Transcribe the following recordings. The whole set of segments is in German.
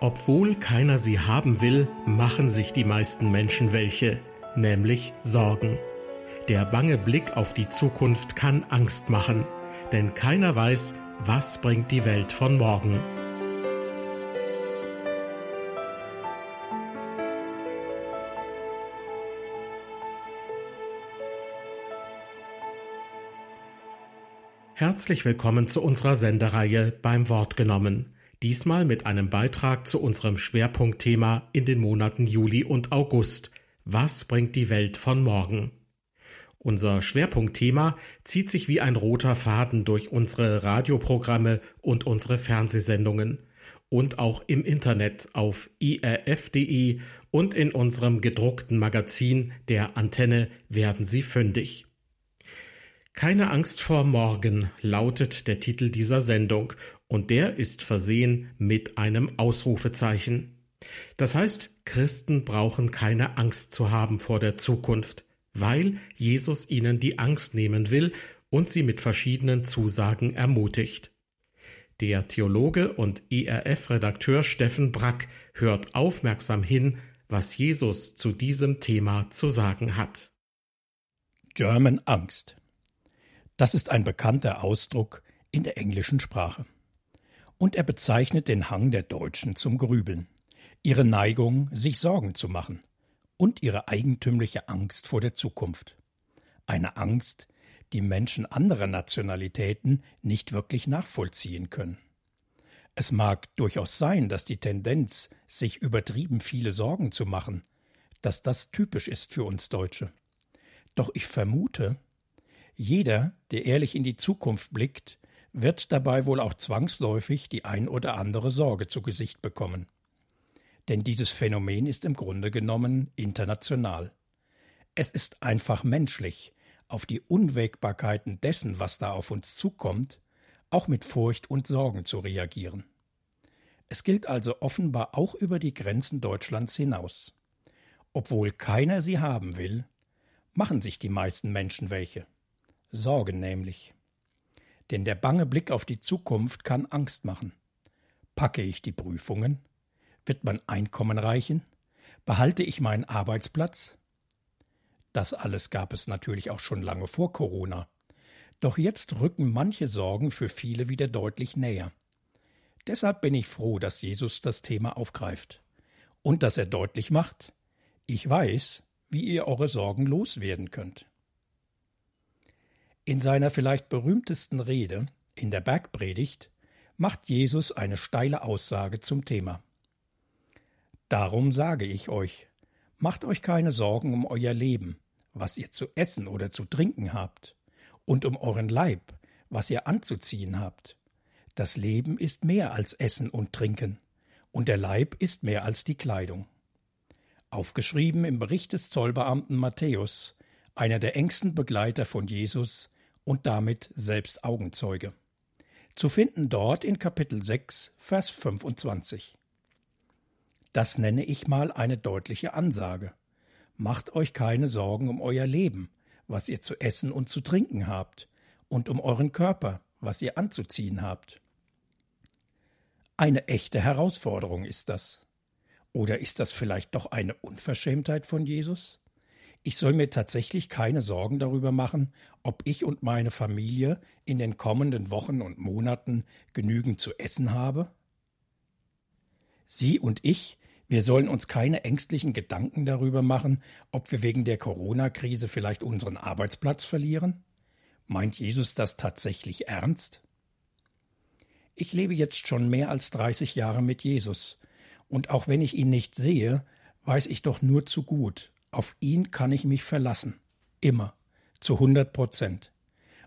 Obwohl keiner sie haben will, machen sich die meisten Menschen welche, nämlich Sorgen. Der bange Blick auf die Zukunft kann Angst machen, denn keiner weiß, was bringt die Welt von morgen. Herzlich willkommen zu unserer Sendereihe beim Wort genommen. Diesmal mit einem Beitrag zu unserem Schwerpunktthema in den Monaten Juli und August. Was bringt die Welt von morgen? Unser Schwerpunktthema zieht sich wie ein roter Faden durch unsere Radioprogramme und unsere Fernsehsendungen und auch im Internet auf irf.de und in unserem gedruckten Magazin der Antenne werden Sie fündig. Keine Angst vor morgen lautet der Titel dieser Sendung und der ist versehen mit einem Ausrufezeichen. Das heißt, Christen brauchen keine Angst zu haben vor der Zukunft, weil Jesus ihnen die Angst nehmen will und sie mit verschiedenen Zusagen ermutigt. Der Theologe und ERF-Redakteur Steffen Brack hört aufmerksam hin, was Jesus zu diesem Thema zu sagen hat. German Angst das ist ein bekannter Ausdruck in der englischen Sprache. Und er bezeichnet den Hang der Deutschen zum Grübeln, ihre Neigung, sich Sorgen zu machen und ihre eigentümliche Angst vor der Zukunft. Eine Angst, die Menschen anderer Nationalitäten nicht wirklich nachvollziehen können. Es mag durchaus sein, dass die Tendenz, sich übertrieben viele Sorgen zu machen, dass das typisch ist für uns Deutsche. Doch ich vermute, jeder, der ehrlich in die Zukunft blickt, wird dabei wohl auch zwangsläufig die ein oder andere Sorge zu Gesicht bekommen. Denn dieses Phänomen ist im Grunde genommen international. Es ist einfach menschlich, auf die Unwägbarkeiten dessen, was da auf uns zukommt, auch mit Furcht und Sorgen zu reagieren. Es gilt also offenbar auch über die Grenzen Deutschlands hinaus. Obwohl keiner sie haben will, machen sich die meisten Menschen welche. Sorgen nämlich. Denn der bange Blick auf die Zukunft kann Angst machen. Packe ich die Prüfungen? Wird mein Einkommen reichen? Behalte ich meinen Arbeitsplatz? Das alles gab es natürlich auch schon lange vor Corona. Doch jetzt rücken manche Sorgen für viele wieder deutlich näher. Deshalb bin ich froh, dass Jesus das Thema aufgreift und dass er deutlich macht, ich weiß, wie ihr eure Sorgen loswerden könnt. In seiner vielleicht berühmtesten Rede, in der Bergpredigt, macht Jesus eine steile Aussage zum Thema. Darum sage ich euch, macht euch keine Sorgen um euer Leben, was ihr zu essen oder zu trinken habt, und um euren Leib, was ihr anzuziehen habt. Das Leben ist mehr als Essen und Trinken, und der Leib ist mehr als die Kleidung. Aufgeschrieben im Bericht des Zollbeamten Matthäus, einer der engsten Begleiter von Jesus, und damit selbst Augenzeuge. Zu finden dort in Kapitel 6, Vers 25. Das nenne ich mal eine deutliche Ansage. Macht euch keine Sorgen um euer Leben, was ihr zu essen und zu trinken habt, und um euren Körper, was ihr anzuziehen habt. Eine echte Herausforderung ist das. Oder ist das vielleicht doch eine Unverschämtheit von Jesus? Ich soll mir tatsächlich keine Sorgen darüber machen, ob ich und meine Familie in den kommenden Wochen und Monaten genügend zu essen habe? Sie und ich, wir sollen uns keine ängstlichen Gedanken darüber machen, ob wir wegen der Corona-Krise vielleicht unseren Arbeitsplatz verlieren? Meint Jesus das tatsächlich ernst? Ich lebe jetzt schon mehr als 30 Jahre mit Jesus, und auch wenn ich ihn nicht sehe, weiß ich doch nur zu gut, auf ihn kann ich mich verlassen. Immer. Zu hundert Prozent.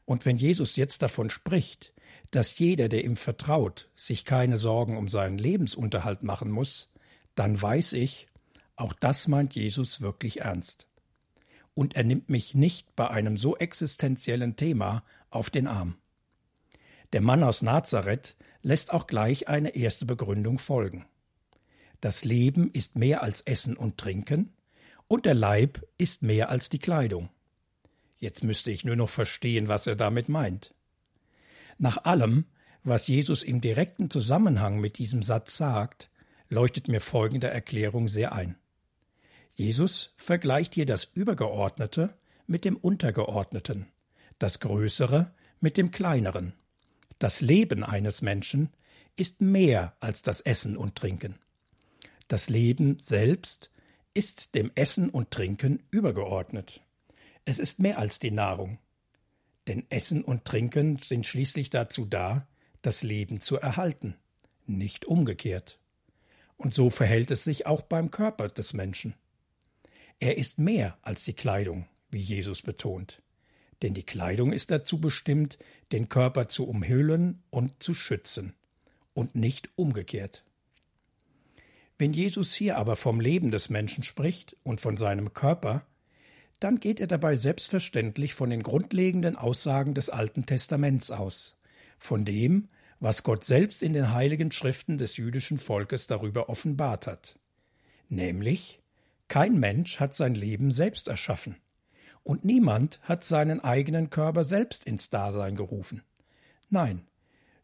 Und wenn Jesus jetzt davon spricht, dass jeder, der ihm vertraut, sich keine Sorgen um seinen Lebensunterhalt machen muss, dann weiß ich, auch das meint Jesus wirklich ernst. Und er nimmt mich nicht bei einem so existenziellen Thema auf den Arm. Der Mann aus Nazareth lässt auch gleich eine erste Begründung folgen. Das Leben ist mehr als Essen und Trinken, und der Leib ist mehr als die Kleidung. Jetzt müsste ich nur noch verstehen, was er damit meint. Nach allem, was Jesus im direkten Zusammenhang mit diesem Satz sagt, leuchtet mir folgende Erklärung sehr ein. Jesus vergleicht hier das Übergeordnete mit dem Untergeordneten, das Größere mit dem Kleineren. Das Leben eines Menschen ist mehr als das Essen und Trinken. Das Leben selbst ist dem Essen und Trinken übergeordnet. Es ist mehr als die Nahrung. Denn Essen und Trinken sind schließlich dazu da, das Leben zu erhalten, nicht umgekehrt. Und so verhält es sich auch beim Körper des Menschen. Er ist mehr als die Kleidung, wie Jesus betont. Denn die Kleidung ist dazu bestimmt, den Körper zu umhüllen und zu schützen, und nicht umgekehrt. Wenn Jesus hier aber vom Leben des Menschen spricht und von seinem Körper, dann geht er dabei selbstverständlich von den grundlegenden Aussagen des Alten Testaments aus, von dem, was Gott selbst in den heiligen Schriften des jüdischen Volkes darüber offenbart hat. Nämlich, kein Mensch hat sein Leben selbst erschaffen, und niemand hat seinen eigenen Körper selbst ins Dasein gerufen. Nein,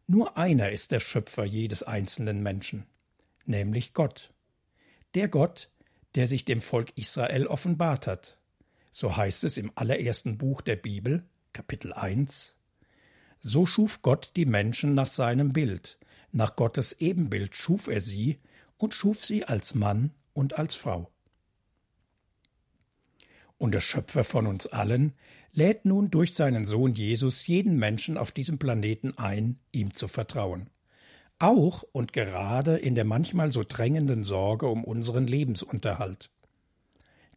nur einer ist der Schöpfer jedes einzelnen Menschen, nämlich Gott. Der Gott, der sich dem Volk Israel offenbart hat, so heißt es im allerersten Buch der Bibel, Kapitel 1. So schuf Gott die Menschen nach seinem Bild, nach Gottes Ebenbild schuf er sie und schuf sie als Mann und als Frau. Und der Schöpfer von uns allen lädt nun durch seinen Sohn Jesus jeden Menschen auf diesem Planeten ein, ihm zu vertrauen. Auch und gerade in der manchmal so drängenden Sorge um unseren Lebensunterhalt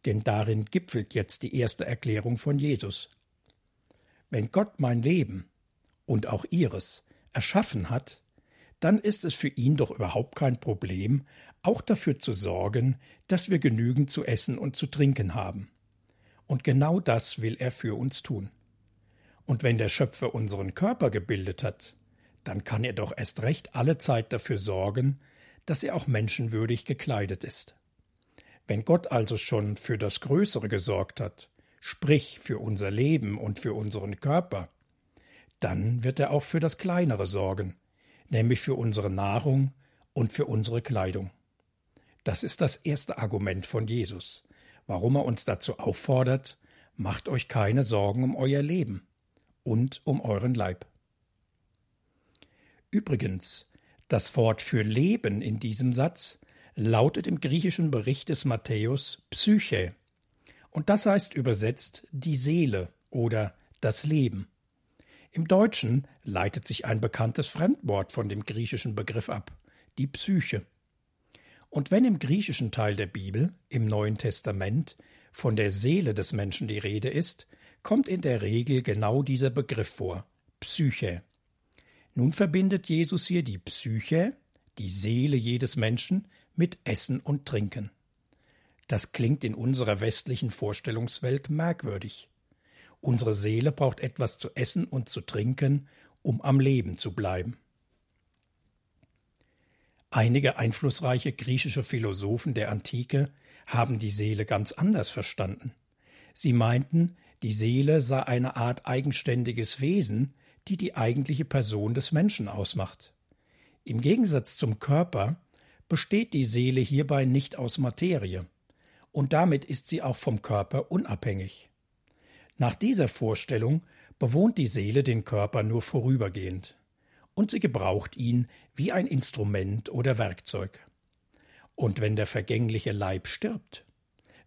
denn darin gipfelt jetzt die erste Erklärung von Jesus. Wenn Gott mein Leben und auch ihres erschaffen hat, dann ist es für ihn doch überhaupt kein Problem, auch dafür zu sorgen, dass wir genügend zu essen und zu trinken haben. Und genau das will er für uns tun. Und wenn der Schöpfer unseren Körper gebildet hat, dann kann er doch erst recht alle Zeit dafür sorgen, dass er auch menschenwürdig gekleidet ist. Wenn Gott also schon für das Größere gesorgt hat, sprich für unser Leben und für unseren Körper, dann wird er auch für das Kleinere sorgen, nämlich für unsere Nahrung und für unsere Kleidung. Das ist das erste Argument von Jesus, warum er uns dazu auffordert, macht euch keine Sorgen um euer Leben und um euren Leib. Übrigens, das Wort für Leben in diesem Satz lautet im griechischen Bericht des Matthäus Psyche. Und das heißt übersetzt die Seele oder das Leben. Im Deutschen leitet sich ein bekanntes Fremdwort von dem griechischen Begriff ab, die Psyche. Und wenn im griechischen Teil der Bibel, im Neuen Testament, von der Seele des Menschen die Rede ist, kommt in der Regel genau dieser Begriff vor, Psyche. Nun verbindet Jesus hier die Psyche, die Seele jedes Menschen, mit Essen und Trinken. Das klingt in unserer westlichen Vorstellungswelt merkwürdig. Unsere Seele braucht etwas zu essen und zu trinken, um am Leben zu bleiben. Einige einflussreiche griechische Philosophen der Antike haben die Seele ganz anders verstanden. Sie meinten, die Seele sei eine Art eigenständiges Wesen, die die eigentliche Person des Menschen ausmacht. Im Gegensatz zum Körper besteht die Seele hierbei nicht aus Materie, und damit ist sie auch vom Körper unabhängig. Nach dieser Vorstellung bewohnt die Seele den Körper nur vorübergehend, und sie gebraucht ihn wie ein Instrument oder Werkzeug. Und wenn der vergängliche Leib stirbt,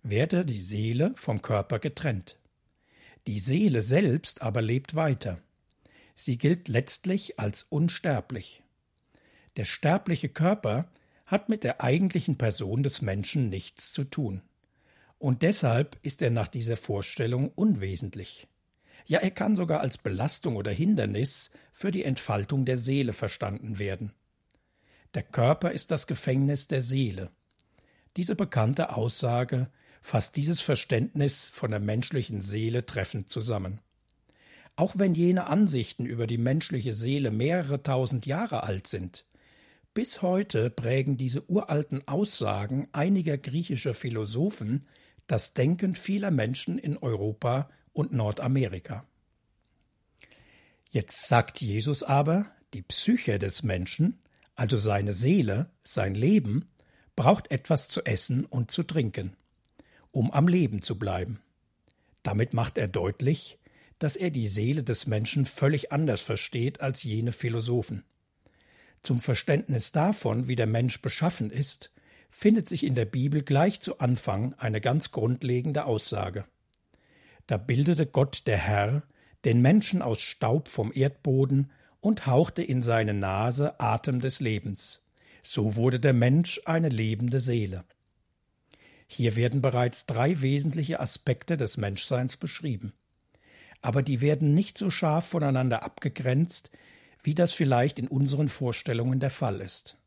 werde die Seele vom Körper getrennt. Die Seele selbst aber lebt weiter. Sie gilt letztlich als unsterblich. Der sterbliche Körper hat mit der eigentlichen Person des Menschen nichts zu tun. Und deshalb ist er nach dieser Vorstellung unwesentlich. Ja, er kann sogar als Belastung oder Hindernis für die Entfaltung der Seele verstanden werden. Der Körper ist das Gefängnis der Seele. Diese bekannte Aussage fasst dieses Verständnis von der menschlichen Seele treffend zusammen. Auch wenn jene Ansichten über die menschliche Seele mehrere tausend Jahre alt sind, bis heute prägen diese uralten Aussagen einiger griechischer Philosophen das Denken vieler Menschen in Europa und Nordamerika. Jetzt sagt Jesus aber, die Psyche des Menschen, also seine Seele, sein Leben, braucht etwas zu essen und zu trinken, um am Leben zu bleiben. Damit macht er deutlich, dass er die Seele des Menschen völlig anders versteht als jene Philosophen. Zum Verständnis davon, wie der Mensch beschaffen ist, findet sich in der Bibel gleich zu Anfang eine ganz grundlegende Aussage. Da bildete Gott der Herr den Menschen aus Staub vom Erdboden und hauchte in seine Nase Atem des Lebens. So wurde der Mensch eine lebende Seele. Hier werden bereits drei wesentliche Aspekte des Menschseins beschrieben. Aber die werden nicht so scharf voneinander abgegrenzt, wie das vielleicht in unseren Vorstellungen der Fall ist.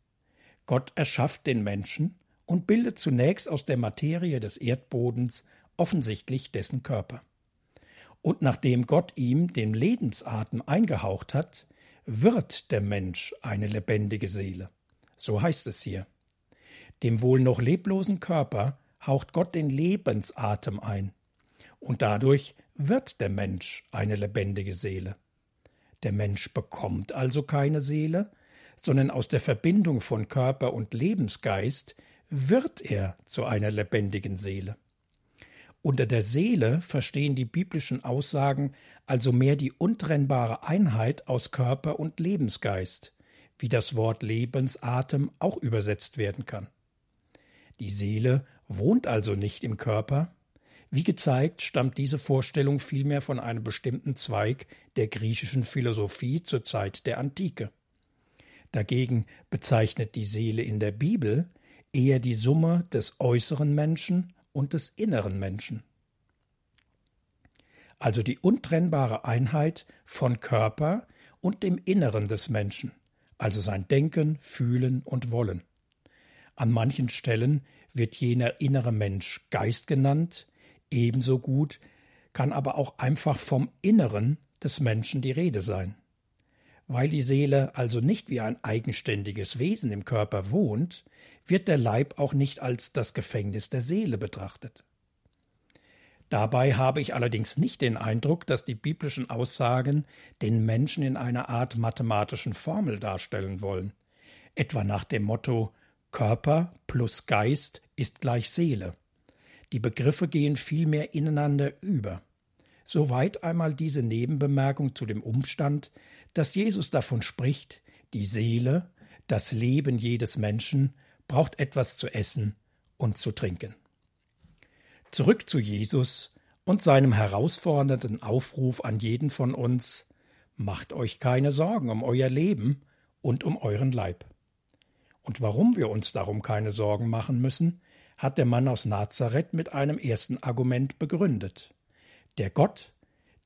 Gott erschafft den Menschen und bildet zunächst aus der Materie des Erdbodens offensichtlich dessen Körper. Und nachdem Gott ihm den Lebensatem eingehaucht hat, wird der Mensch eine lebendige Seele. So heißt es hier. Dem wohl noch leblosen Körper haucht Gott den Lebensatem ein, und dadurch wird der Mensch eine lebendige Seele. Der Mensch bekommt also keine Seele, sondern aus der Verbindung von Körper und Lebensgeist wird er zu einer lebendigen Seele. Unter der Seele verstehen die biblischen Aussagen also mehr die untrennbare Einheit aus Körper und Lebensgeist, wie das Wort Lebensatem auch übersetzt werden kann. Die Seele wohnt also nicht im Körper. Wie gezeigt, stammt diese Vorstellung vielmehr von einem bestimmten Zweig der griechischen Philosophie zur Zeit der Antike. Dagegen bezeichnet die Seele in der Bibel eher die Summe des äußeren Menschen und des inneren Menschen. Also die untrennbare Einheit von Körper und dem Inneren des Menschen, also sein Denken, Fühlen und Wollen. An manchen Stellen wird jener innere Mensch Geist genannt, ebenso gut kann aber auch einfach vom Inneren des Menschen die Rede sein. Weil die Seele also nicht wie ein eigenständiges Wesen im Körper wohnt, wird der Leib auch nicht als das Gefängnis der Seele betrachtet. Dabei habe ich allerdings nicht den Eindruck, dass die biblischen Aussagen den Menschen in einer Art mathematischen Formel darstellen wollen, etwa nach dem Motto Körper plus Geist ist gleich Seele. Die Begriffe gehen vielmehr ineinander über. Soweit einmal diese Nebenbemerkung zu dem Umstand, dass Jesus davon spricht, die Seele, das Leben jedes Menschen, braucht etwas zu essen und zu trinken. Zurück zu Jesus und seinem herausfordernden Aufruf an jeden von uns Macht euch keine Sorgen um euer Leben und um euren Leib. Und warum wir uns darum keine Sorgen machen müssen, hat der Mann aus Nazareth mit einem ersten Argument begründet. Der Gott,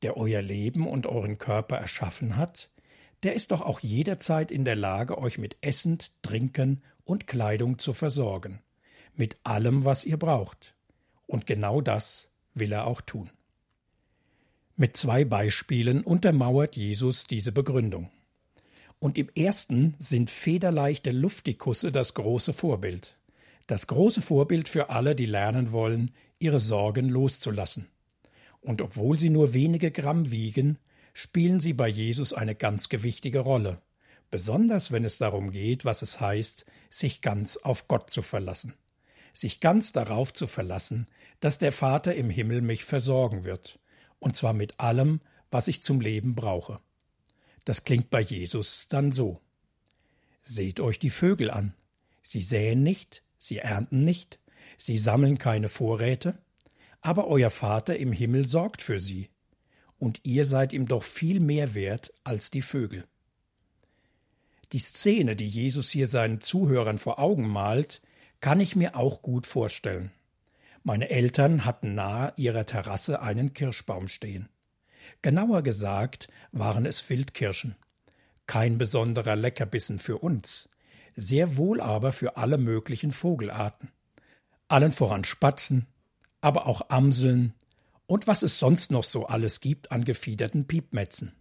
der euer Leben und euren Körper erschaffen hat, der ist doch auch jederzeit in der Lage, euch mit Essen, Trinken und Kleidung zu versorgen, mit allem, was ihr braucht. Und genau das will er auch tun. Mit zwei Beispielen untermauert Jesus diese Begründung. Und im ersten sind federleichte Luftikusse das große Vorbild. Das große Vorbild für alle, die lernen wollen, ihre Sorgen loszulassen. Und obwohl sie nur wenige Gramm wiegen, spielen sie bei Jesus eine ganz gewichtige Rolle, besonders wenn es darum geht, was es heißt, sich ganz auf Gott zu verlassen, sich ganz darauf zu verlassen, dass der Vater im Himmel mich versorgen wird, und zwar mit allem, was ich zum Leben brauche. Das klingt bei Jesus dann so. Seht euch die Vögel an. Sie säen nicht, sie ernten nicht, sie sammeln keine Vorräte, aber euer Vater im Himmel sorgt für sie, und ihr seid ihm doch viel mehr wert als die Vögel. Die Szene, die Jesus hier seinen Zuhörern vor Augen malt, kann ich mir auch gut vorstellen. Meine Eltern hatten nahe ihrer Terrasse einen Kirschbaum stehen. Genauer gesagt waren es Wildkirschen. Kein besonderer Leckerbissen für uns, sehr wohl aber für alle möglichen Vogelarten. Allen voran Spatzen, aber auch Amseln und was es sonst noch so alles gibt an gefiederten Piepmetzen.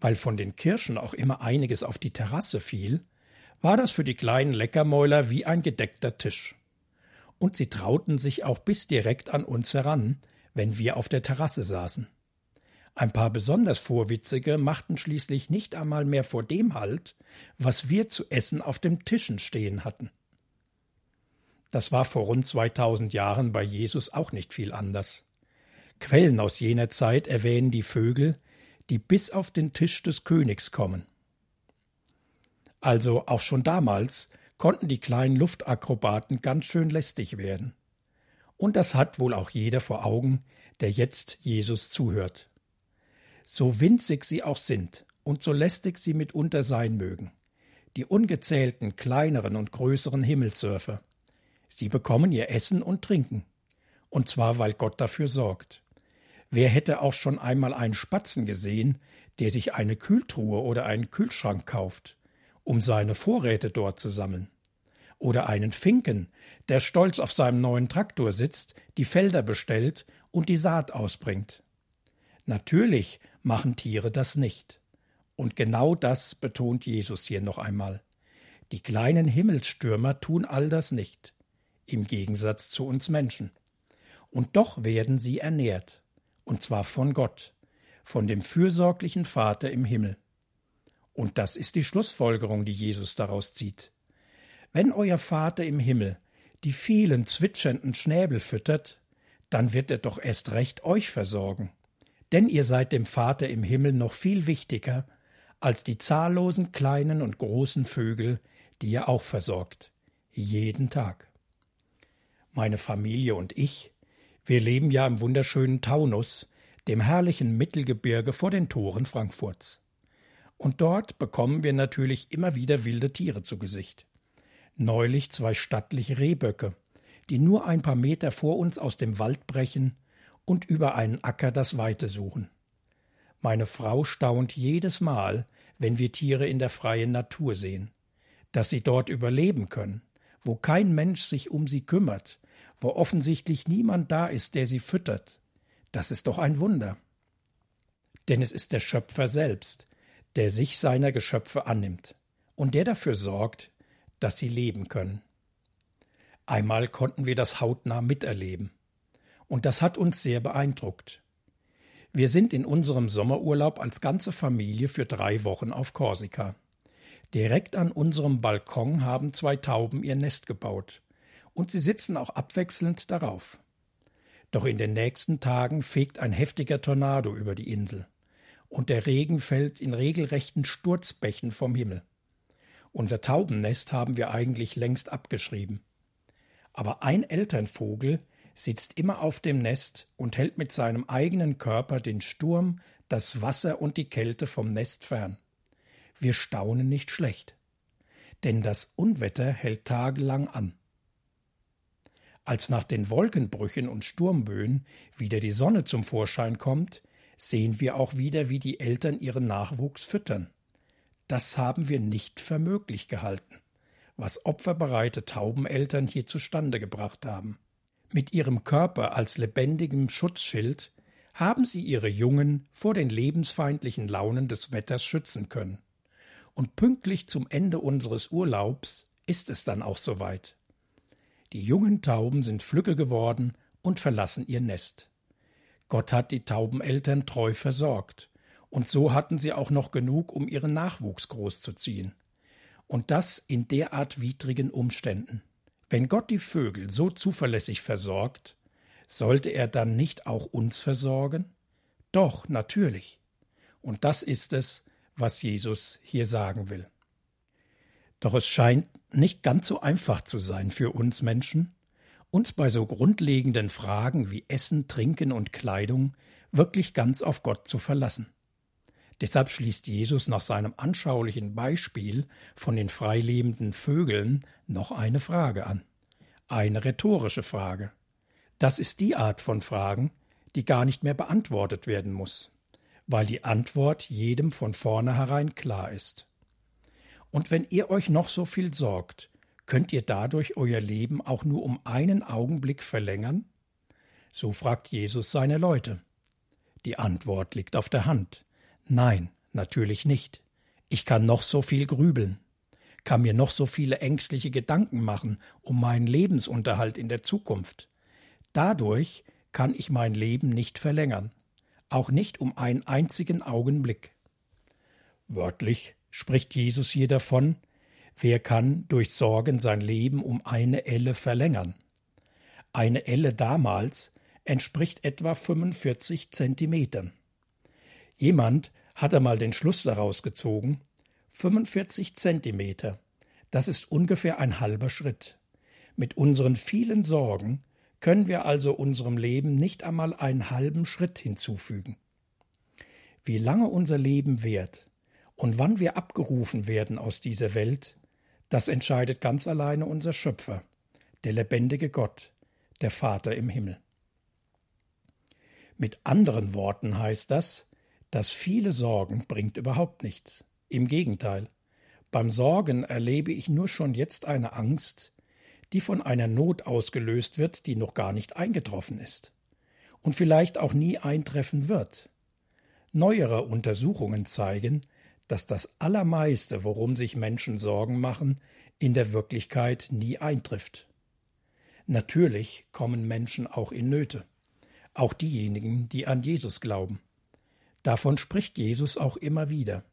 Weil von den Kirschen auch immer einiges auf die Terrasse fiel, war das für die kleinen Leckermäuler wie ein gedeckter Tisch. Und sie trauten sich auch bis direkt an uns heran, wenn wir auf der Terrasse saßen. Ein paar besonders Vorwitzige machten schließlich nicht einmal mehr vor dem Halt, was wir zu essen auf dem Tischen stehen hatten. Das war vor rund 2000 Jahren bei Jesus auch nicht viel anders. Quellen aus jener Zeit erwähnen die Vögel, die bis auf den Tisch des Königs kommen. Also auch schon damals konnten die kleinen Luftakrobaten ganz schön lästig werden. Und das hat wohl auch jeder vor Augen, der jetzt Jesus zuhört. So winzig sie auch sind und so lästig sie mitunter sein mögen, die ungezählten kleineren und größeren Himmelssurfer, sie bekommen ihr Essen und Trinken, und zwar weil Gott dafür sorgt. Wer hätte auch schon einmal einen Spatzen gesehen, der sich eine Kühltruhe oder einen Kühlschrank kauft, um seine Vorräte dort zu sammeln? Oder einen Finken, der stolz auf seinem neuen Traktor sitzt, die Felder bestellt und die Saat ausbringt? Natürlich machen Tiere das nicht. Und genau das betont Jesus hier noch einmal. Die kleinen Himmelsstürmer tun all das nicht, im Gegensatz zu uns Menschen. Und doch werden sie ernährt und zwar von Gott, von dem fürsorglichen Vater im Himmel. Und das ist die Schlussfolgerung, die Jesus daraus zieht. Wenn euer Vater im Himmel die vielen zwitschernden Schnäbel füttert, dann wird er doch erst recht euch versorgen. Denn ihr seid dem Vater im Himmel noch viel wichtiger als die zahllosen kleinen und großen Vögel, die er auch versorgt, jeden Tag. Meine Familie und ich, wir leben ja im wunderschönen Taunus, dem herrlichen Mittelgebirge vor den Toren Frankfurts. Und dort bekommen wir natürlich immer wieder wilde Tiere zu Gesicht. Neulich zwei stattliche Rehböcke, die nur ein paar Meter vor uns aus dem Wald brechen und über einen Acker das Weite suchen. Meine Frau staunt jedes Mal, wenn wir Tiere in der freien Natur sehen, dass sie dort überleben können, wo kein Mensch sich um sie kümmert, wo offensichtlich niemand da ist, der sie füttert. Das ist doch ein Wunder. Denn es ist der Schöpfer selbst, der sich seiner Geschöpfe annimmt und der dafür sorgt, dass sie leben können. Einmal konnten wir das hautnah miterleben. Und das hat uns sehr beeindruckt. Wir sind in unserem Sommerurlaub als ganze Familie für drei Wochen auf Korsika. Direkt an unserem Balkon haben zwei Tauben ihr Nest gebaut und sie sitzen auch abwechselnd darauf. Doch in den nächsten Tagen fegt ein heftiger Tornado über die Insel, und der Regen fällt in regelrechten Sturzbächen vom Himmel. Unser Taubennest haben wir eigentlich längst abgeschrieben. Aber ein Elternvogel sitzt immer auf dem Nest und hält mit seinem eigenen Körper den Sturm, das Wasser und die Kälte vom Nest fern. Wir staunen nicht schlecht. Denn das Unwetter hält tagelang an. Als nach den Wolkenbrüchen und Sturmböen wieder die Sonne zum Vorschein kommt, sehen wir auch wieder, wie die Eltern ihren Nachwuchs füttern. Das haben wir nicht für möglich gehalten, was opferbereite Taubeneltern hier zustande gebracht haben. Mit ihrem Körper als lebendigem Schutzschild haben sie ihre Jungen vor den lebensfeindlichen Launen des Wetters schützen können. Und pünktlich zum Ende unseres Urlaubs ist es dann auch soweit. Die jungen Tauben sind flügge geworden und verlassen ihr Nest. Gott hat die Taubeneltern treu versorgt, und so hatten sie auch noch genug, um ihren Nachwuchs großzuziehen. Und das in derart widrigen Umständen. Wenn Gott die Vögel so zuverlässig versorgt, sollte er dann nicht auch uns versorgen? Doch, natürlich. Und das ist es, was Jesus hier sagen will. Doch es scheint nicht ganz so einfach zu sein für uns Menschen, uns bei so grundlegenden Fragen wie Essen, Trinken und Kleidung wirklich ganz auf Gott zu verlassen. Deshalb schließt Jesus nach seinem anschaulichen Beispiel von den freilebenden Vögeln noch eine Frage an. Eine rhetorische Frage. Das ist die Art von Fragen, die gar nicht mehr beantwortet werden muss, weil die Antwort jedem von vornherein klar ist. Und wenn ihr euch noch so viel sorgt, könnt ihr dadurch euer Leben auch nur um einen Augenblick verlängern? So fragt Jesus seine Leute. Die Antwort liegt auf der Hand. Nein, natürlich nicht. Ich kann noch so viel grübeln, kann mir noch so viele ängstliche Gedanken machen um meinen Lebensunterhalt in der Zukunft. Dadurch kann ich mein Leben nicht verlängern, auch nicht um einen einzigen Augenblick. Wörtlich spricht Jesus hier davon, Wer kann durch Sorgen sein Leben um eine Elle verlängern? Eine Elle damals entspricht etwa 45 Zentimetern. Jemand hat einmal den Schluss daraus gezogen, 45 Zentimeter, das ist ungefähr ein halber Schritt. Mit unseren vielen Sorgen können wir also unserem Leben nicht einmal einen halben Schritt hinzufügen. Wie lange unser Leben währt und wann wir abgerufen werden aus dieser Welt, das entscheidet ganz alleine unser Schöpfer, der lebendige Gott, der Vater im Himmel. Mit anderen Worten heißt das, dass viele Sorgen bringt überhaupt nichts. Im Gegenteil, beim Sorgen erlebe ich nur schon jetzt eine Angst, die von einer Not ausgelöst wird, die noch gar nicht eingetroffen ist und vielleicht auch nie eintreffen wird. Neuere Untersuchungen zeigen, dass das Allermeiste, worum sich Menschen Sorgen machen, in der Wirklichkeit nie eintrifft. Natürlich kommen Menschen auch in Nöte, auch diejenigen, die an Jesus glauben. Davon spricht Jesus auch immer wieder.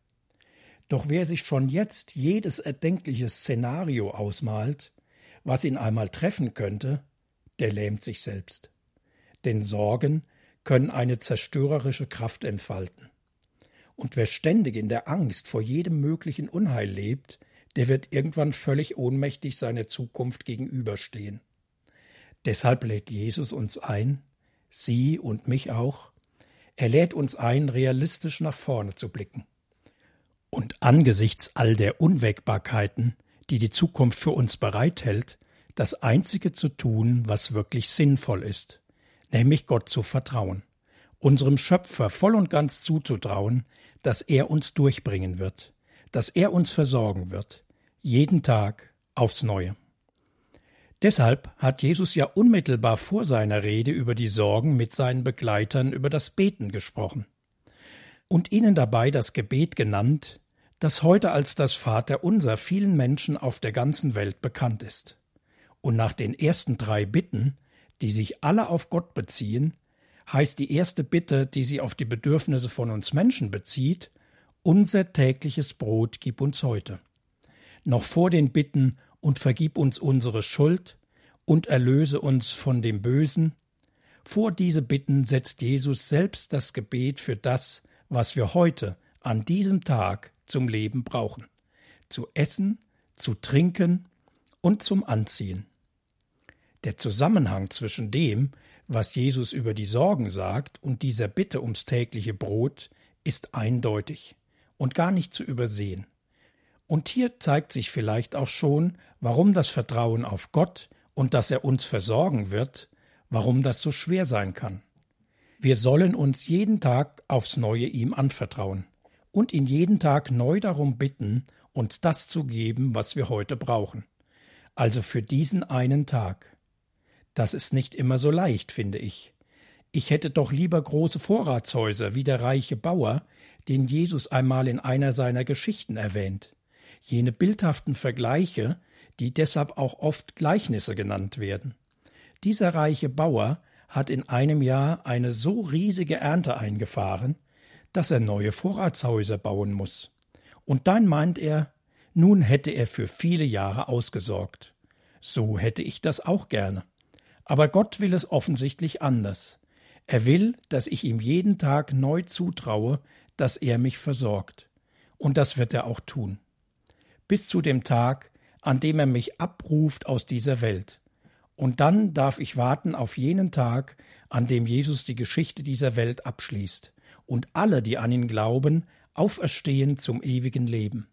Doch wer sich schon jetzt jedes erdenkliche Szenario ausmalt, was ihn einmal treffen könnte, der lähmt sich selbst. Denn Sorgen können eine zerstörerische Kraft entfalten. Und wer ständig in der Angst vor jedem möglichen Unheil lebt, der wird irgendwann völlig ohnmächtig seiner Zukunft gegenüberstehen. Deshalb lädt Jesus uns ein, Sie und mich auch, er lädt uns ein, realistisch nach vorne zu blicken. Und angesichts all der Unwägbarkeiten, die die Zukunft für uns bereithält, das Einzige zu tun, was wirklich sinnvoll ist, nämlich Gott zu vertrauen, unserem Schöpfer voll und ganz zuzutrauen, dass er uns durchbringen wird, dass er uns versorgen wird, jeden Tag aufs Neue. Deshalb hat Jesus ja unmittelbar vor seiner Rede über die Sorgen mit seinen Begleitern über das Beten gesprochen und ihnen dabei das Gebet genannt, das heute als das Vaterunser vielen Menschen auf der ganzen Welt bekannt ist. Und nach den ersten drei Bitten, die sich alle auf Gott beziehen, heißt die erste Bitte, die sie auf die Bedürfnisse von uns Menschen bezieht, unser tägliches Brot gib uns heute noch vor den Bitten und vergib uns unsere Schuld und erlöse uns von dem Bösen, vor diese Bitten setzt Jesus selbst das Gebet für das, was wir heute an diesem Tag zum Leben brauchen, zu essen, zu trinken und zum Anziehen. Der Zusammenhang zwischen dem, was Jesus über die Sorgen sagt, und dieser Bitte ums tägliche Brot ist eindeutig und gar nicht zu übersehen. Und hier zeigt sich vielleicht auch schon, warum das Vertrauen auf Gott und dass er uns versorgen wird, warum das so schwer sein kann. Wir sollen uns jeden Tag aufs neue ihm anvertrauen und ihn jeden Tag neu darum bitten, uns das zu geben, was wir heute brauchen. Also für diesen einen Tag. Das ist nicht immer so leicht, finde ich. Ich hätte doch lieber große Vorratshäuser wie der reiche Bauer, den Jesus einmal in einer seiner Geschichten erwähnt jene bildhaften Vergleiche, die deshalb auch oft Gleichnisse genannt werden. Dieser reiche Bauer hat in einem Jahr eine so riesige Ernte eingefahren, dass er neue Vorratshäuser bauen muss. Und dann meint er, nun hätte er für viele Jahre ausgesorgt. So hätte ich das auch gerne. Aber Gott will es offensichtlich anders. Er will, dass ich ihm jeden Tag neu zutraue, dass er mich versorgt. Und das wird er auch tun bis zu dem Tag, an dem er mich abruft aus dieser Welt. Und dann darf ich warten auf jenen Tag, an dem Jesus die Geschichte dieser Welt abschließt und alle, die an ihn glauben, auferstehen zum ewigen Leben,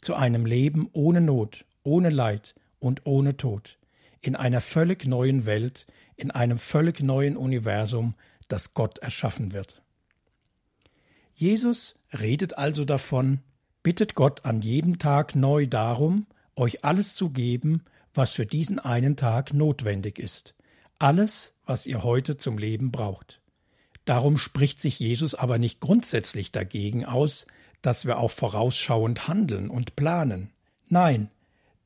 zu einem Leben ohne Not, ohne Leid und ohne Tod, in einer völlig neuen Welt, in einem völlig neuen Universum, das Gott erschaffen wird. Jesus redet also davon, Bittet Gott an jedem Tag neu darum, euch alles zu geben, was für diesen einen Tag notwendig ist. Alles, was ihr heute zum Leben braucht. Darum spricht sich Jesus aber nicht grundsätzlich dagegen aus, dass wir auch vorausschauend handeln und planen. Nein,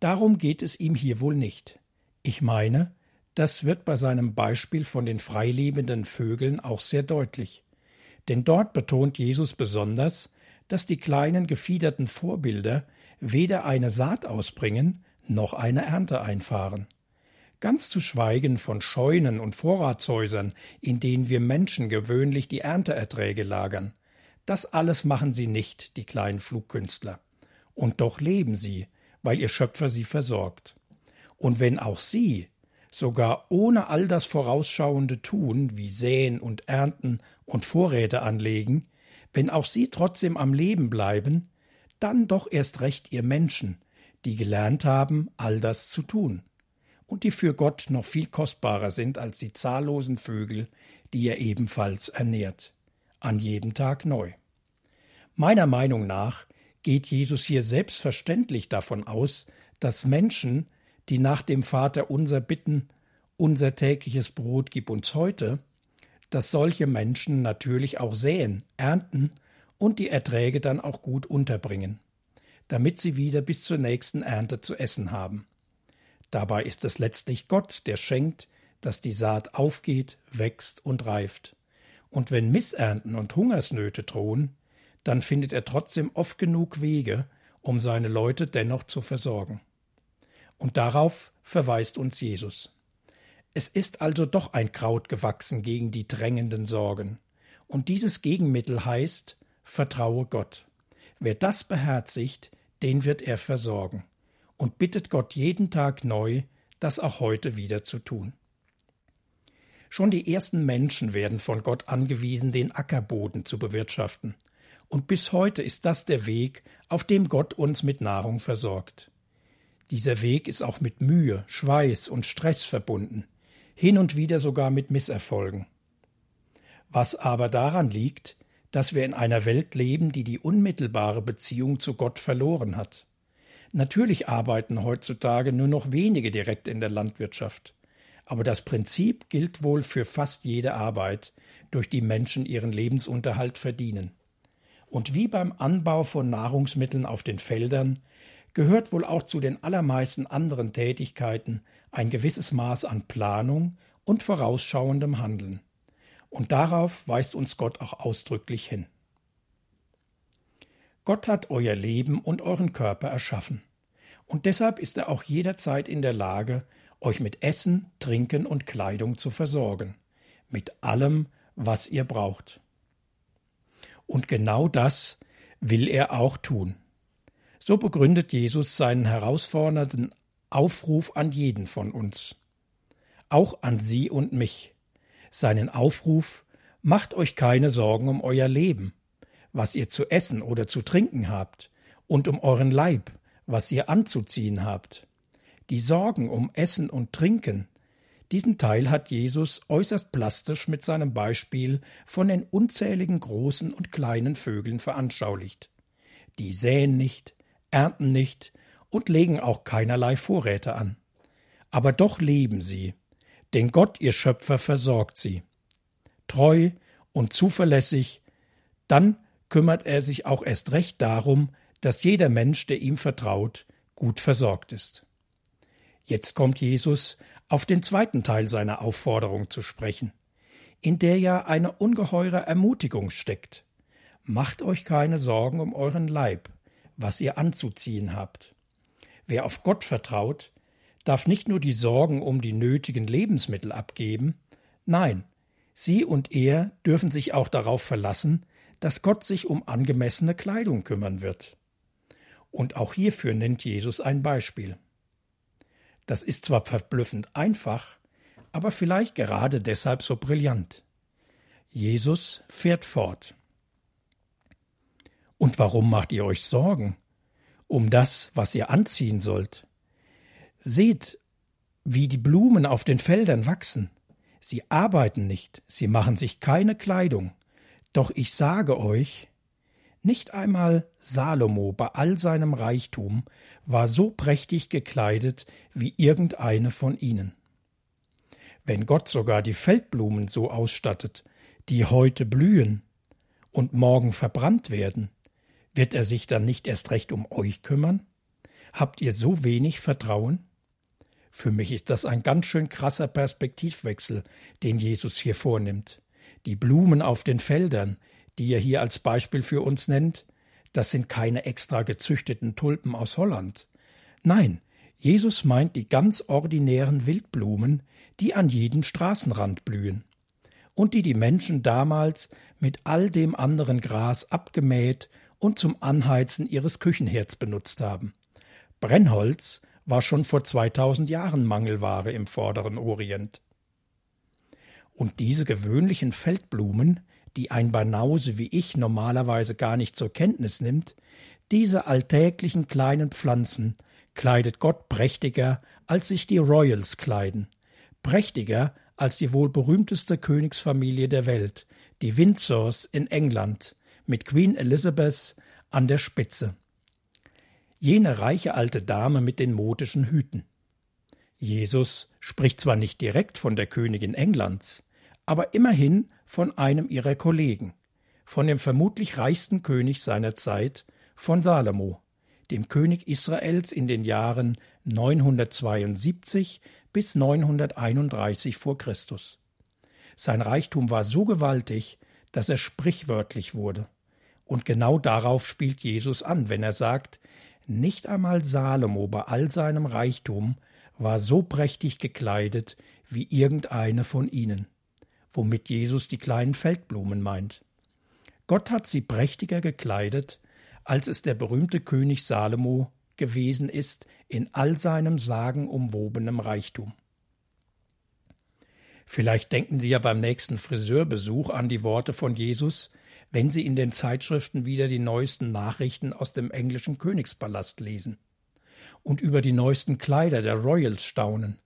darum geht es ihm hier wohl nicht. Ich meine, das wird bei seinem Beispiel von den freilebenden Vögeln auch sehr deutlich. Denn dort betont Jesus besonders, dass die kleinen gefiederten Vorbilder weder eine Saat ausbringen noch eine Ernte einfahren. Ganz zu schweigen von Scheunen und Vorratshäusern, in denen wir Menschen gewöhnlich die Ernteerträge lagern. Das alles machen sie nicht, die kleinen Flugkünstler. Und doch leben sie, weil ihr Schöpfer sie versorgt. Und wenn auch sie, sogar ohne all das vorausschauende Tun, wie Säen und Ernten und Vorräte anlegen, wenn auch sie trotzdem am Leben bleiben, dann doch erst recht ihr Menschen, die gelernt haben, all das zu tun, und die für Gott noch viel kostbarer sind als die zahllosen Vögel, die er ebenfalls ernährt, an jedem Tag neu. Meiner Meinung nach geht Jesus hier selbstverständlich davon aus, dass Menschen, die nach dem Vater unser bitten, unser tägliches Brot gib uns heute, dass solche Menschen natürlich auch säen, ernten und die Erträge dann auch gut unterbringen, damit sie wieder bis zur nächsten Ernte zu essen haben. Dabei ist es letztlich Gott, der schenkt, dass die Saat aufgeht, wächst und reift. Und wenn Missernten und Hungersnöte drohen, dann findet er trotzdem oft genug Wege, um seine Leute dennoch zu versorgen. Und darauf verweist uns Jesus. Es ist also doch ein Kraut gewachsen gegen die drängenden Sorgen. Und dieses Gegenmittel heißt, vertraue Gott. Wer das beherzigt, den wird er versorgen. Und bittet Gott jeden Tag neu, das auch heute wieder zu tun. Schon die ersten Menschen werden von Gott angewiesen, den Ackerboden zu bewirtschaften. Und bis heute ist das der Weg, auf dem Gott uns mit Nahrung versorgt. Dieser Weg ist auch mit Mühe, Schweiß und Stress verbunden, hin und wieder sogar mit Misserfolgen. Was aber daran liegt, dass wir in einer Welt leben, die die unmittelbare Beziehung zu Gott verloren hat. Natürlich arbeiten heutzutage nur noch wenige direkt in der Landwirtschaft. Aber das Prinzip gilt wohl für fast jede Arbeit, durch die Menschen ihren Lebensunterhalt verdienen. Und wie beim Anbau von Nahrungsmitteln auf den Feldern gehört wohl auch zu den allermeisten anderen Tätigkeiten ein gewisses Maß an Planung und vorausschauendem Handeln. Und darauf weist uns Gott auch ausdrücklich hin. Gott hat euer Leben und euren Körper erschaffen. Und deshalb ist er auch jederzeit in der Lage, euch mit Essen, Trinken und Kleidung zu versorgen, mit allem, was ihr braucht. Und genau das will er auch tun. So begründet Jesus seinen herausfordernden Aufruf an jeden von uns, auch an Sie und mich, seinen Aufruf Macht euch keine Sorgen um euer Leben, was ihr zu essen oder zu trinken habt, und um euren Leib, was ihr anzuziehen habt. Die Sorgen um Essen und Trinken, diesen Teil hat Jesus äußerst plastisch mit seinem Beispiel von den unzähligen großen und kleinen Vögeln veranschaulicht. Die säen nicht, ernten nicht und legen auch keinerlei Vorräte an. Aber doch leben sie, denn Gott, ihr Schöpfer, versorgt sie. Treu und zuverlässig, dann kümmert er sich auch erst recht darum, dass jeder Mensch, der ihm vertraut, gut versorgt ist. Jetzt kommt Jesus auf den zweiten Teil seiner Aufforderung zu sprechen, in der ja eine ungeheure Ermutigung steckt. Macht euch keine Sorgen um euren Leib, was ihr anzuziehen habt. Wer auf Gott vertraut, darf nicht nur die Sorgen um die nötigen Lebensmittel abgeben, nein, sie und er dürfen sich auch darauf verlassen, dass Gott sich um angemessene Kleidung kümmern wird. Und auch hierfür nennt Jesus ein Beispiel. Das ist zwar verblüffend einfach, aber vielleicht gerade deshalb so brillant. Jesus fährt fort. Und warum macht ihr euch Sorgen? Um das, was ihr anziehen sollt. Seht, wie die Blumen auf den Feldern wachsen. Sie arbeiten nicht, sie machen sich keine Kleidung. Doch ich sage euch, nicht einmal Salomo bei all seinem Reichtum war so prächtig gekleidet wie irgendeine von ihnen. Wenn Gott sogar die Feldblumen so ausstattet, die heute blühen und morgen verbrannt werden, wird er sich dann nicht erst recht um euch kümmern? Habt ihr so wenig Vertrauen? Für mich ist das ein ganz schön krasser Perspektivwechsel, den Jesus hier vornimmt. Die Blumen auf den Feldern, die er hier als Beispiel für uns nennt, das sind keine extra gezüchteten Tulpen aus Holland. Nein, Jesus meint die ganz ordinären Wildblumen, die an jedem Straßenrand blühen und die die Menschen damals mit all dem anderen Gras abgemäht und zum Anheizen ihres Küchenherds benutzt haben. Brennholz war schon vor 2000 Jahren Mangelware im vorderen Orient. Und diese gewöhnlichen Feldblumen, die ein Banause wie ich normalerweise gar nicht zur Kenntnis nimmt, diese alltäglichen kleinen Pflanzen kleidet Gott prächtiger, als sich die Royals kleiden, prächtiger als die wohl berühmteste Königsfamilie der Welt, die Windsors in England, mit Queen Elizabeth an der Spitze. Jene reiche alte Dame mit den modischen Hüten. Jesus spricht zwar nicht direkt von der Königin Englands, aber immerhin von einem ihrer Kollegen, von dem vermutlich reichsten König seiner Zeit, von Salomo, dem König Israels in den Jahren 972 bis 931 vor Christus. Sein Reichtum war so gewaltig, dass er sprichwörtlich wurde. Und genau darauf spielt Jesus an, wenn er sagt, nicht einmal Salomo bei all seinem Reichtum war so prächtig gekleidet wie irgendeine von ihnen womit Jesus die kleinen Feldblumen meint. Gott hat sie prächtiger gekleidet, als es der berühmte König Salomo gewesen ist in all seinem sagenumwobenem Reichtum. Vielleicht denken Sie ja beim nächsten Friseurbesuch an die Worte von Jesus, wenn Sie in den Zeitschriften wieder die neuesten Nachrichten aus dem englischen Königspalast lesen und über die neuesten Kleider der Royals staunen.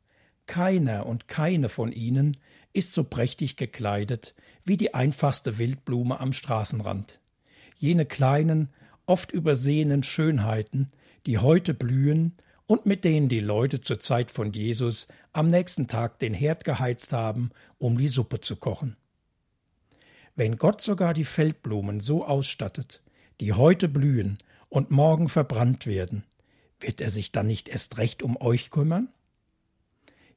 Keiner und keine von ihnen ist so prächtig gekleidet wie die einfachste Wildblume am Straßenrand. Jene kleinen, oft übersehenen Schönheiten, die heute blühen und mit denen die Leute zur Zeit von Jesus am nächsten Tag den Herd geheizt haben, um die Suppe zu kochen. Wenn Gott sogar die Feldblumen so ausstattet, die heute blühen und morgen verbrannt werden, wird er sich dann nicht erst recht um euch kümmern?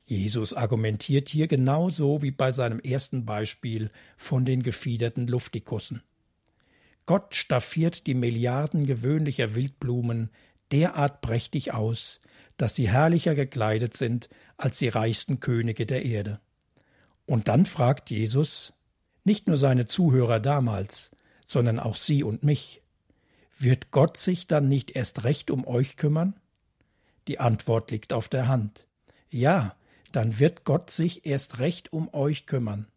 Jesus argumentiert hier genauso wie bei seinem ersten Beispiel von den gefiederten Luftikussen. Gott staffiert die Milliarden gewöhnlicher Wildblumen derart prächtig aus, dass sie herrlicher gekleidet sind als die reichsten Könige der Erde. Und dann fragt Jesus, nicht nur seine Zuhörer damals, sondern auch Sie und mich, wird Gott sich dann nicht erst recht um euch kümmern? Die Antwort liegt auf der Hand. Ja, dann wird Gott sich erst recht um euch kümmern.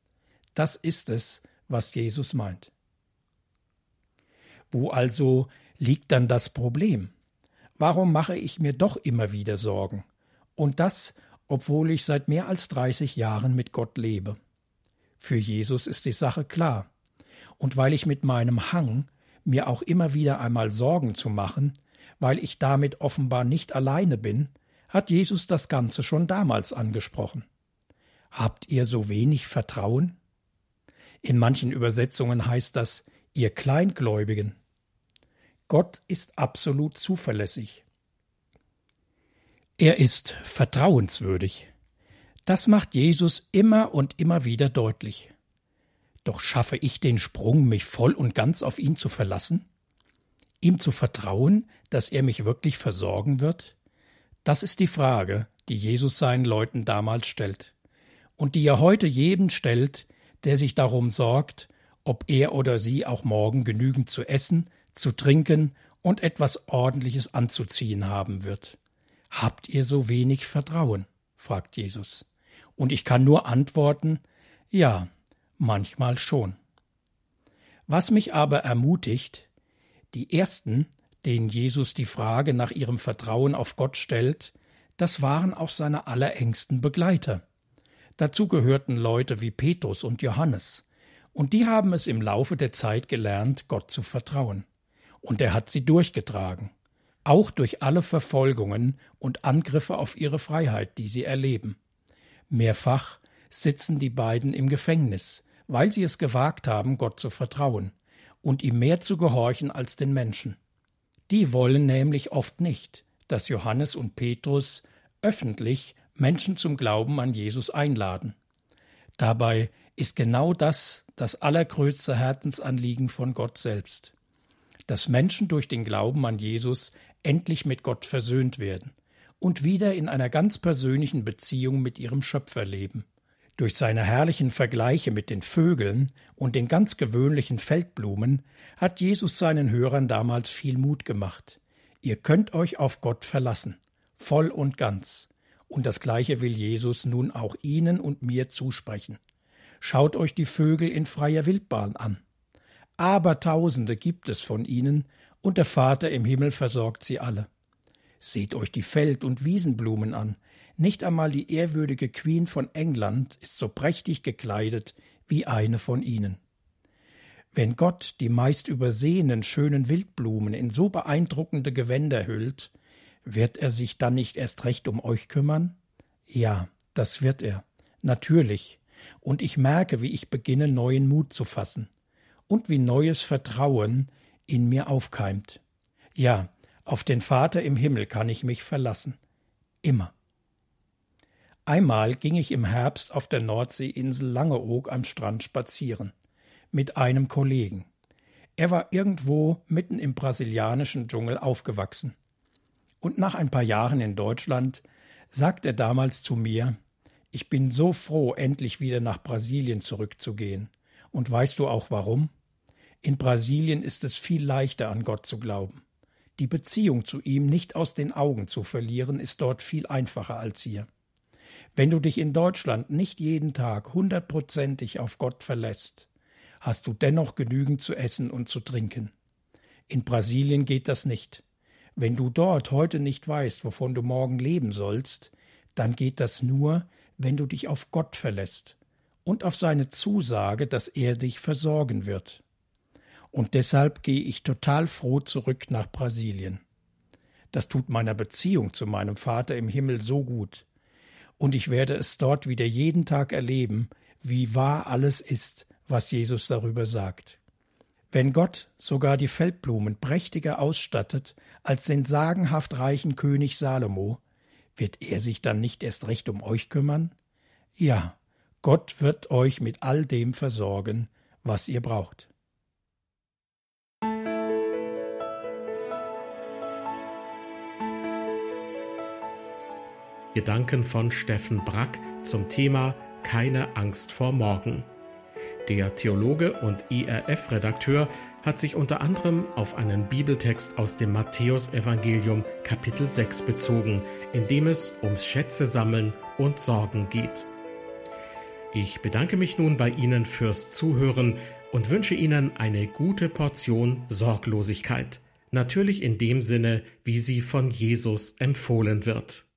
Das ist es, was Jesus meint. Wo also liegt dann das Problem? Warum mache ich mir doch immer wieder Sorgen? Und das, obwohl ich seit mehr als 30 Jahren mit Gott lebe. Für Jesus ist die Sache klar. Und weil ich mit meinem Hang, mir auch immer wieder einmal Sorgen zu machen, weil ich damit offenbar nicht alleine bin, hat Jesus das Ganze schon damals angesprochen. Habt ihr so wenig Vertrauen? In manchen Übersetzungen heißt das, ihr Kleingläubigen. Gott ist absolut zuverlässig. Er ist vertrauenswürdig. Das macht Jesus immer und immer wieder deutlich. Doch schaffe ich den Sprung, mich voll und ganz auf ihn zu verlassen? Ihm zu vertrauen, dass er mich wirklich versorgen wird? Das ist die Frage, die Jesus seinen Leuten damals stellt und die er heute jedem stellt, der sich darum sorgt, ob er oder sie auch morgen genügend zu essen, zu trinken und etwas Ordentliches anzuziehen haben wird. Habt ihr so wenig Vertrauen? fragt Jesus. Und ich kann nur antworten, ja, manchmal schon. Was mich aber ermutigt, die ersten, denen Jesus die Frage nach ihrem Vertrauen auf Gott stellt, das waren auch seine allerengsten Begleiter. Dazu gehörten Leute wie Petrus und Johannes, und die haben es im Laufe der Zeit gelernt, Gott zu vertrauen. Und er hat sie durchgetragen, auch durch alle Verfolgungen und Angriffe auf ihre Freiheit, die sie erleben. Mehrfach sitzen die beiden im Gefängnis, weil sie es gewagt haben, Gott zu vertrauen und ihm mehr zu gehorchen als den Menschen. Die wollen nämlich oft nicht, dass Johannes und Petrus öffentlich Menschen zum Glauben an Jesus einladen. Dabei ist genau das das allergrößte Herzensanliegen von Gott selbst. dass Menschen durch den Glauben an Jesus endlich mit Gott versöhnt werden und wieder in einer ganz persönlichen Beziehung mit ihrem Schöpfer leben. Durch seine herrlichen Vergleiche mit den Vögeln und den ganz gewöhnlichen Feldblumen hat Jesus seinen Hörern damals viel Mut gemacht. Ihr könnt euch auf Gott verlassen, voll und ganz. Und das Gleiche will Jesus nun auch Ihnen und mir zusprechen. Schaut euch die Vögel in freier Wildbahn an. Abertausende gibt es von ihnen, und der Vater im Himmel versorgt sie alle. Seht euch die Feld- und Wiesenblumen an. Nicht einmal die ehrwürdige Queen von England ist so prächtig gekleidet wie eine von ihnen. Wenn Gott die meist übersehenen schönen Wildblumen in so beeindruckende Gewänder hüllt, wird er sich dann nicht erst recht um euch kümmern? Ja, das wird er, natürlich, und ich merke, wie ich beginne, neuen Mut zu fassen und wie neues Vertrauen in mir aufkeimt. Ja, auf den Vater im Himmel kann ich mich verlassen. Immer. Einmal ging ich im Herbst auf der Nordseeinsel Langeoog am Strand spazieren. Mit einem Kollegen. Er war irgendwo mitten im brasilianischen Dschungel aufgewachsen. Und nach ein paar Jahren in Deutschland sagt er damals zu mir, ich bin so froh, endlich wieder nach Brasilien zurückzugehen. Und weißt du auch warum? In Brasilien ist es viel leichter, an Gott zu glauben. Die Beziehung zu ihm nicht aus den Augen zu verlieren, ist dort viel einfacher als hier. Wenn du dich in Deutschland nicht jeden Tag hundertprozentig auf Gott verlässt, hast du dennoch genügend zu essen und zu trinken. In Brasilien geht das nicht. Wenn du dort heute nicht weißt, wovon du morgen leben sollst, dann geht das nur, wenn du dich auf Gott verlässt und auf seine Zusage, dass er dich versorgen wird und deshalb gehe ich total froh zurück nach Brasilien. Das tut meiner Beziehung zu meinem Vater im Himmel so gut. Und ich werde es dort wieder jeden Tag erleben, wie wahr alles ist, was Jesus darüber sagt. Wenn Gott sogar die Feldblumen prächtiger ausstattet als den sagenhaft reichen König Salomo, wird er sich dann nicht erst recht um euch kümmern? Ja, Gott wird euch mit all dem versorgen, was ihr braucht. Gedanken von Steffen Brack zum Thema Keine Angst vor morgen. Der Theologe und IRF-Redakteur hat sich unter anderem auf einen Bibeltext aus dem Matthäusevangelium Kapitel 6 bezogen, in dem es ums Schätze sammeln und Sorgen geht. Ich bedanke mich nun bei Ihnen fürs Zuhören und wünsche Ihnen eine gute Portion Sorglosigkeit, natürlich in dem Sinne, wie sie von Jesus empfohlen wird.